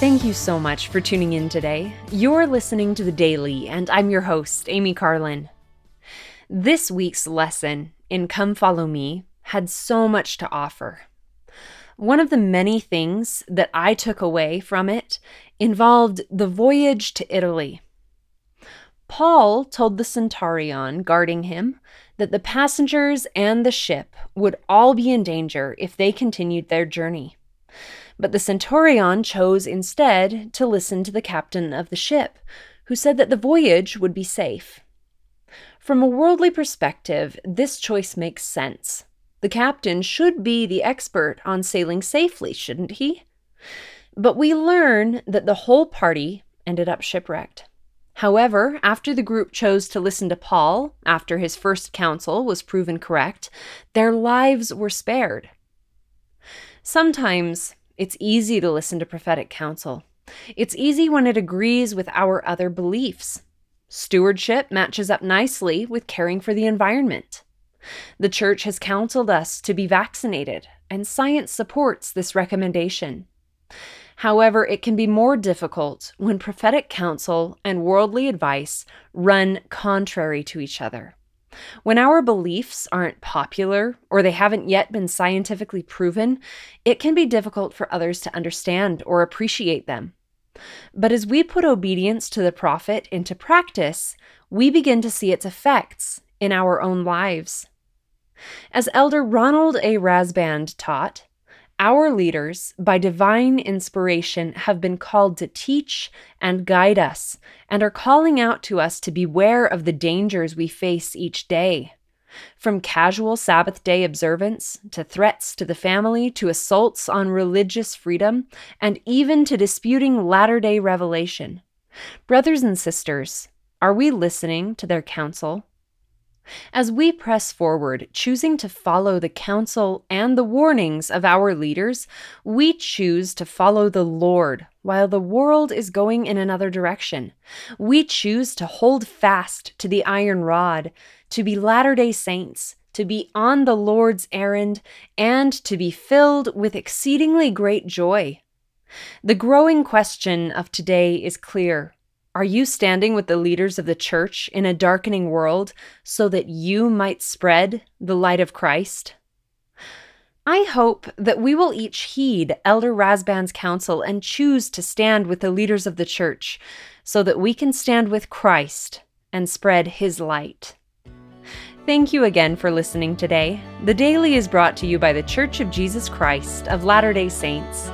Thank you so much for tuning in today. You're listening to The Daily, and I'm your host, Amy Carlin. This week's lesson in Come Follow Me had so much to offer. One of the many things that I took away from it involved the voyage to Italy. Paul told the centurion guarding him that the passengers and the ship would all be in danger if they continued their journey. But the centurion chose instead to listen to the captain of the ship, who said that the voyage would be safe. From a worldly perspective, this choice makes sense. The captain should be the expert on sailing safely, shouldn't he? But we learn that the whole party ended up shipwrecked. However, after the group chose to listen to Paul, after his first counsel was proven correct, their lives were spared. Sometimes it's easy to listen to prophetic counsel. It's easy when it agrees with our other beliefs. Stewardship matches up nicely with caring for the environment. The church has counseled us to be vaccinated, and science supports this recommendation. However, it can be more difficult when prophetic counsel and worldly advice run contrary to each other. When our beliefs aren't popular or they haven't yet been scientifically proven, it can be difficult for others to understand or appreciate them. But as we put obedience to the prophet into practice, we begin to see its effects in our own lives. As Elder Ronald A. Rasband taught, our leaders, by divine inspiration, have been called to teach and guide us, and are calling out to us to beware of the dangers we face each day. From casual Sabbath day observance, to threats to the family, to assaults on religious freedom, and even to disputing latter day revelation. Brothers and sisters, are we listening to their counsel? As we press forward, choosing to follow the counsel and the warnings of our leaders, we choose to follow the Lord while the world is going in another direction. We choose to hold fast to the iron rod, to be Latter day Saints, to be on the Lord's errand, and to be filled with exceedingly great joy. The growing question of today is clear are you standing with the leaders of the church in a darkening world so that you might spread the light of Christ? I hope that we will each heed Elder Rasband's counsel and choose to stand with the leaders of the church so that we can stand with Christ and spread his light. Thank you again for listening today. The Daily is brought to you by the Church of Jesus Christ of Latter day Saints.